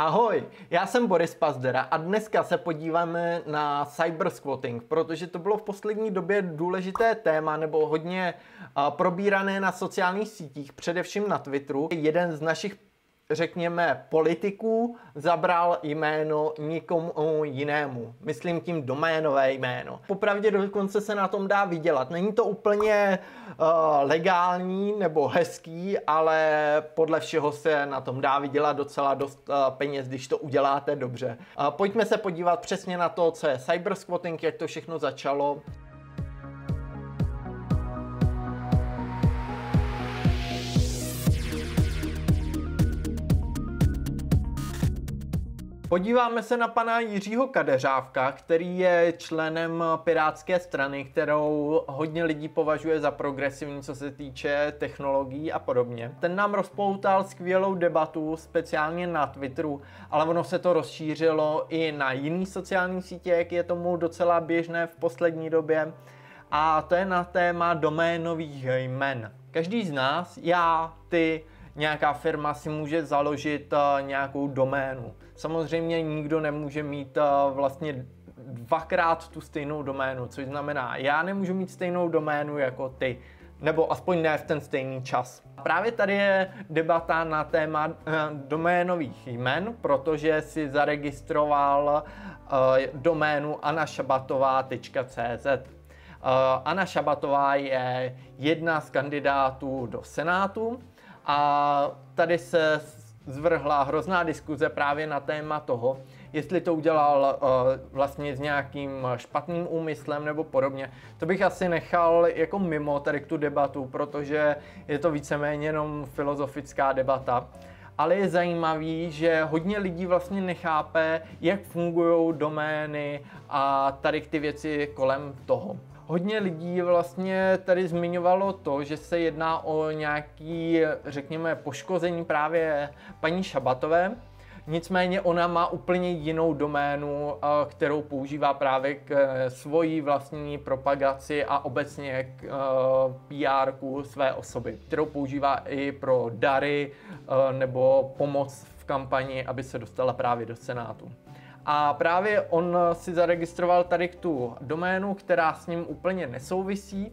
Ahoj, já jsem Boris Pazdera a dneska se podíváme na cybersquatting, protože to bylo v poslední době důležité téma nebo hodně probírané na sociálních sítích, především na Twitteru. Jeden z našich řekněme, politiků zabral jméno nikomu jinému. Myslím tím doménové jméno. Popravdě dokonce se na tom dá vydělat. Není to úplně uh, legální nebo hezký, ale podle všeho se na tom dá vydělat docela dost uh, peněz, když to uděláte dobře. Uh, pojďme se podívat přesně na to, co je cybersquatting, jak to všechno začalo. Podíváme se na pana Jiřího Kadeřávka, který je členem Pirátské strany, kterou hodně lidí považuje za progresivní, co se týče technologií a podobně. Ten nám rozpoutal skvělou debatu, speciálně na Twitteru, ale ono se to rozšířilo i na jiný sociální sítě, jak je tomu docela běžné v poslední době. A to je na téma doménových jmen. Každý z nás, já, ty, nějaká firma si může založit uh, nějakou doménu. Samozřejmě nikdo nemůže mít uh, vlastně dvakrát tu stejnou doménu, což znamená, já nemůžu mít stejnou doménu jako ty, nebo aspoň ne v ten stejný čas. Právě tady je debata na téma uh, doménových jmen, protože si zaregistroval uh, doménu anašabatová.cz. Anna Šabatová je jedna z kandidátů do Senátu a tady se zvrhla hrozná diskuze právě na téma toho, jestli to udělal uh, vlastně s nějakým špatným úmyslem nebo podobně. To bych asi nechal jako mimo tady tu debatu, protože je to víceméně jenom filozofická debata. Ale je zajímavý, že hodně lidí vlastně nechápe, jak fungují domény a tady ty věci kolem toho. Hodně lidí vlastně tady zmiňovalo to, že se jedná o nějaký, řekněme, poškození právě paní Šabatové. Nicméně ona má úplně jinou doménu, eh, kterou používá právě k eh, svojí vlastní propagaci a obecně k eh, PR své osoby, kterou používá i pro dary nebo pomoc v kampani, aby se dostala právě do Senátu. A právě on si zaregistroval tady tu doménu, která s ním úplně nesouvisí.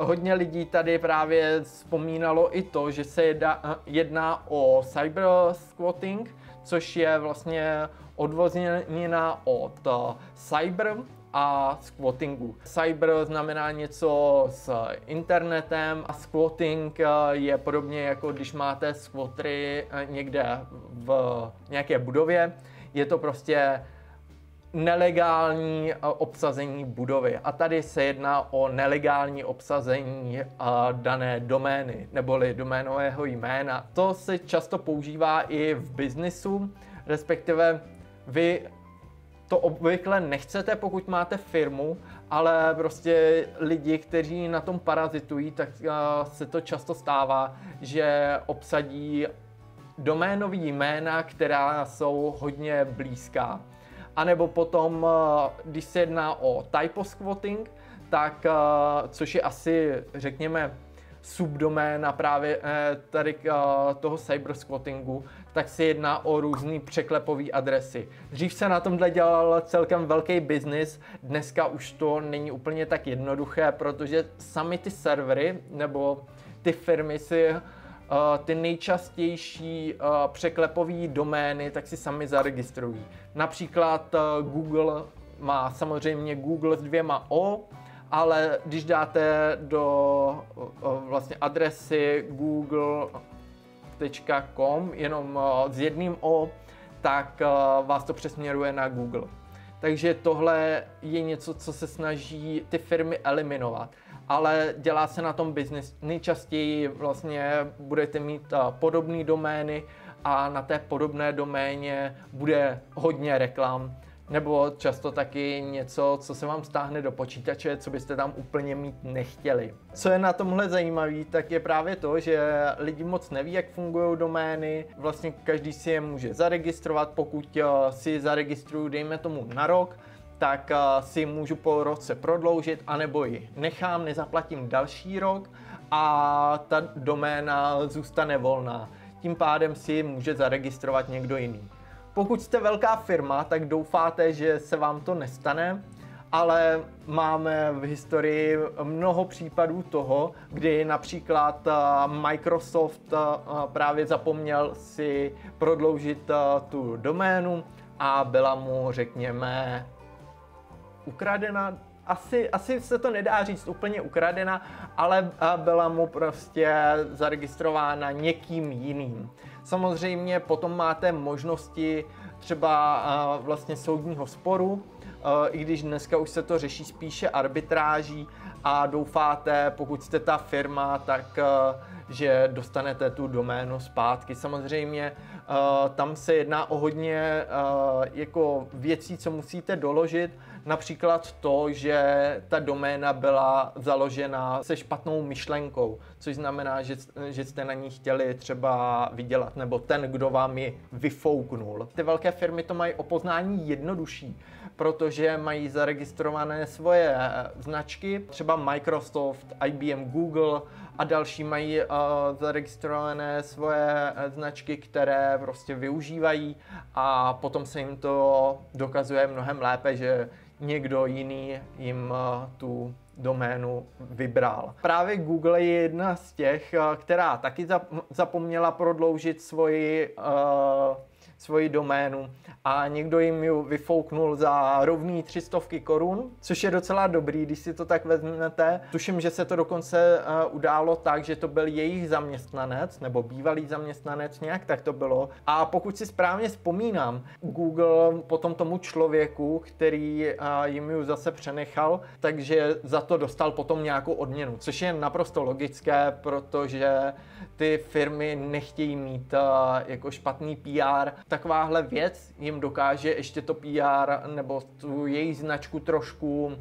Hodně lidí tady právě vzpomínalo i to, že se jedná o cyber squatting, což je vlastně odvozněna od cyber a squattingu. Cyber znamená něco s internetem a squatting je podobně jako když máte squatry někde v nějaké budově, je to prostě nelegální eh, obsazení budovy. A tady se jedná o nelegální obsazení eh, dané domény, neboli doménového jména. To se často používá i v biznisu, respektive vy to obvykle nechcete, pokud máte firmu, ale prostě lidi, kteří na tom parazitují, tak eh, se to často stává, že obsadí doménový jména, která jsou hodně blízká. A nebo potom, eh, když se jedná o typo squatting, tak, eh, což je asi, řekněme, subdoména právě eh, tady toho cybersquattingu, tak se jedná o různé překlepové adresy. Dřív se na tomhle dělal celkem velký biznis, dneska už to není úplně tak jednoduché, protože sami ty servery nebo ty firmy si ty nejčastější uh, překlepové domény tak si sami zaregistrují. Například uh, Google má samozřejmě Google s dvěma O, ale když dáte do vlastně adresy google.com jenom s jedním O, tak vás to přesměruje na Google. Takže tohle je něco, co se snaží ty firmy eliminovat ale dělá se na tom biznis. Nejčastěji vlastně budete mít uh, podobné domény a na té podobné doméně bude hodně reklam, nebo často taky něco, co se vám stáhne do počítače, co byste tam úplně mít nechtěli. Co je na tomhle zajímavé, tak je právě to, že lidi moc neví, jak fungují domény. Vlastně každý si je může zaregistrovat, pokud uh, si zaregistruju, dejme tomu na rok, tak uh, si můžu po roce prodloužit, anebo ji nechám, nezaplatím další rok a ta doména zůstane volná. Tím pádem si může zaregistrovat někdo jiný. Pokud jste velká firma, tak doufáte, že se vám to nestane, ale máme v historii mnoho případů toho, kdy například eh, Microsoft eh, právě zapomněl si prodloužit eh, tu doménu a byla mu, řekněme, ukradena asi, asi se to nedá říct úplně ukradena, ale byla mu prostě zaregistrována někým jiným. Samozřejmě potom máte možnosti třeba vlastně soudního sporu, i když dneska už se to řeší spíše arbitráží a doufáte, pokud jste ta firma, tak že dostanete tu doménu zpátky. Samozřejmě tam se jedná o hodně jako věcí, co musíte doložit, Například to, že ta doména byla založena se špatnou myšlenkou, což znamená, že, že jste na ní chtěli třeba vydělat, nebo ten, kdo vám ji vyfouknul. Ty velké firmy to mají o poznání jednodušší, protože mají zaregistrované svoje značky, třeba Microsoft, IBM, Google a další mají uh, zaregistrované svoje značky, které prostě využívají a potom se jim to dokazuje mnohem lépe, že někdo jiný jim eh, tu doménu vybral. Právě Google je jedna z těch, eh, která taky zapomněla prodloužit svoji uh, svoji doménu a někdo jim ji vyfouknul za rovný 300 korun, což je docela dobrý, když si to tak vezmete. Tuším, že se to dokonce uh, událo tak, že to byl jejich zaměstnanec nebo bývalý zaměstnanec, nějak tak to bylo. A pokud si správně vzpomínám, Google potom tomu člověku, který uh, jim ji zase přenechal, takže za to dostal potom nějakou odměnu, což je naprosto logické, protože ty firmy nechtějí mít uh, jako špatný PR. Takováhle věc jim dokáže ještě to PR nebo tu její značku trošku,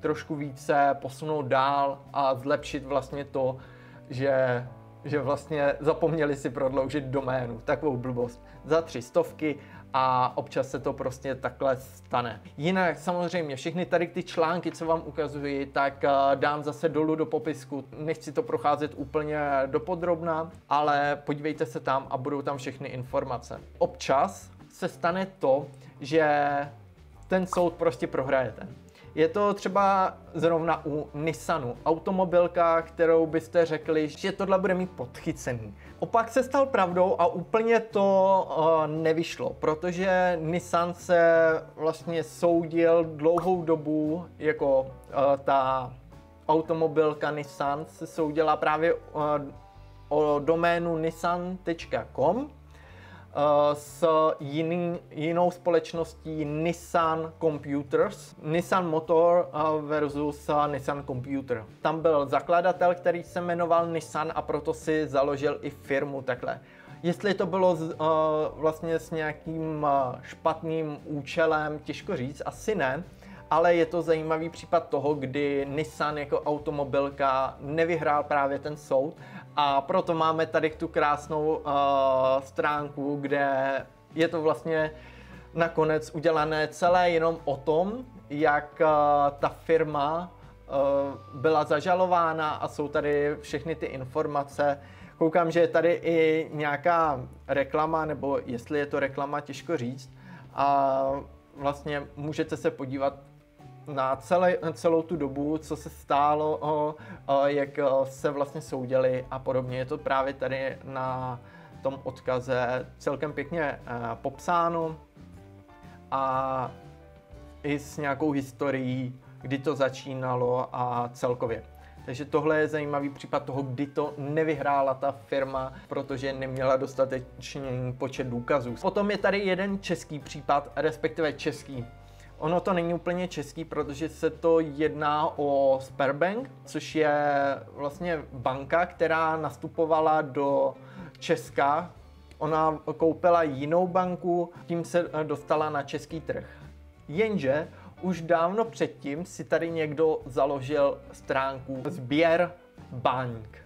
trošku více posunout dál a zlepšit vlastně to, že že vlastně zapomněli si prodloužit doménu. Takovou blbost. Za tři stovky a občas se to prostě takhle stane. Jinak samozřejmě všechny tady ty články, co vám ukazuji, tak eh, dám zase dolů do popisku. Nechci to procházet úplně dopodrobna, ale podívejte se tam a budou tam všechny informace. Občas se stane to, že ten soud prostě prohrajete. Je to třeba zrovna u Nissanu, automobilka, kterou byste řekli, že tohle bude mít podchycený. Opak se stal pravdou a úplně to uh, nevyšlo, protože Nissan se vlastně soudil dlouhou dobu jako uh, ta automobilka Nissan se soudila právě uh, o doménu nissan.com s jiný, jinou společností Nissan Computers, Nissan Motor eh, versus eh, Nissan Computer. Tam byl zakladatel, který se jmenoval Nissan a proto si založil i firmu takhle. Jestli to bylo uh, vlastně s nějakým špatným účelem, těžko říct, asi ne, ale je to zajímavý případ toho, kdy Nissan jako automobilka nevyhrál právě ten soud a proto máme tady tu krásnou uh, stránku, kde je to vlastně nakonec udělané celé jenom o tom, jak uh, ta firma uh, byla zažalována a jsou tady všechny ty informace. Koukám, že je tady i nějaká reklama, nebo jestli je to reklama, těžko říct. A vlastně můžete se podívat na celé, celou tu dobu, co se stálo, o, o, jak se vlastně soudili a podobně. Je to právě tady na tom odkaze celkem pěkně e, popsáno a i s nějakou historií, kdy to začínalo a celkově. Takže tohle je zajímavý případ toho, kdy to nevyhrála ta firma, protože neměla dostatečný počet důkazů. Potom je tady jeden český případ, respektive český Ono to není úplně český, protože se to jedná o Sperbank, což je vlastně banka, která nastupovala do Česka. Ona koupila jinou banku, tím se dostala na český trh. Jenže už dávno předtím si tady někdo založil stránku Sběr bank.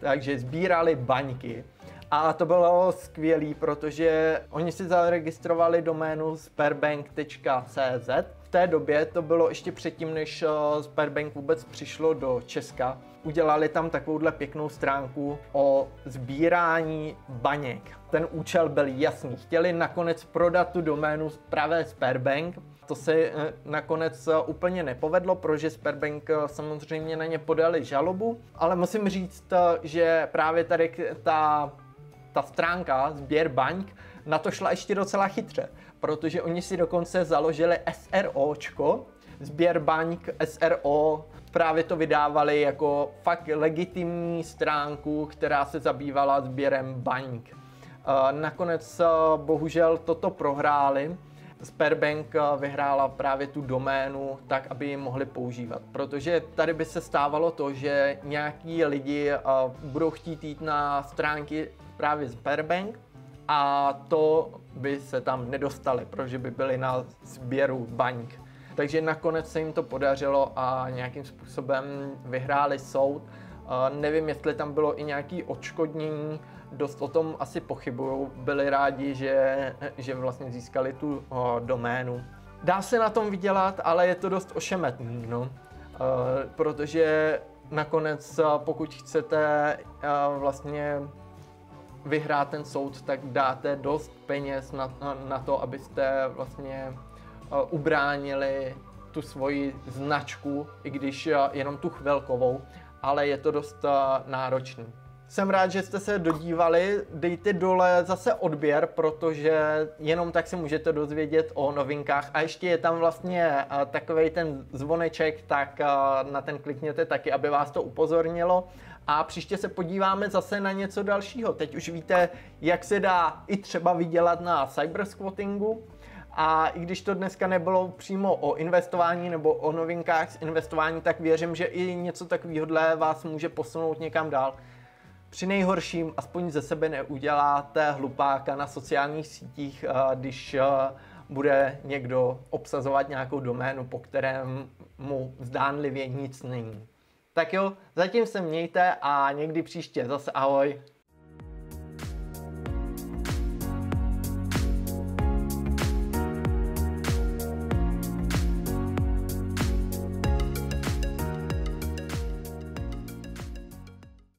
Takže sbírali baňky a to bylo skvělé, protože oni si zaregistrovali doménu sperbank.cz v té době, to bylo ještě předtím, než uh, Sberbank vůbec přišlo do Česka, udělali tam takovouhle pěknou stránku o sbírání baněk. Ten účel byl jasný. Chtěli nakonec prodat tu doménu pravé Sberbank, to se eh, nakonec eh, úplně nepovedlo, protože Sberbank eh, samozřejmě na ně podali žalobu, ale musím říct, že právě tady ta, ta stránka Sběr bank na to šla ještě docela chytře, protože oni si dokonce založili SROčko, Sběrbank SRO, právě to vydávali jako fakt legitimní stránku, která se zabývala sběrem baňk. Nakonec bohužel toto prohráli, Sperbank eh, vyhrála právě tu doménu tak, aby ji mohli používat. Protože tady by se stávalo to, že nějaký lidi budou chtít jít na stránky právě Sperbank a to by se tam nedostali, protože by byli na sběru bank. Takže nakonec se jim to podařilo a nějakým způsobem vyhráli soud. Nevím, jestli tam bylo i nějaký odškodnění, dost o tom asi pochybují. Byli rádi, že, že vlastně získali tu doménu. Dá se na tom vydělat, ale je to dost ošemetný, no. Protože nakonec, pokud chcete vlastně vyhrát ten soud, tak dáte dost peněz na, na to, abyste vlastně e, ubránili tu svoji značku, i když jenom tu chvilkovou, ale je to dost náročný. Jsem rád, že jste se dodívali. Dejte dole zase odběr, protože jenom tak se můžete dozvědět o novinkách. A ještě je tam vlastně takový ten zvoneček, tak na ten klikněte taky, aby vás to upozornilo. A příště se podíváme zase na něco dalšího. Teď už víte, jak se dá i třeba vydělat na cybersquattingu. A i když to dneska nebylo přímo o investování nebo o novinkách z investování, tak věřím, že i něco takového vás může posunout někam dál. Při nejhorším aspoň ze sebe neuděláte hlupáka na sociálních sítích, eh, když eh, bude někdo obsazovat nějakou doménu, po kterém mu zdánlivě nic není. Tak jo, zatím se mějte a někdy příště zase ahoj.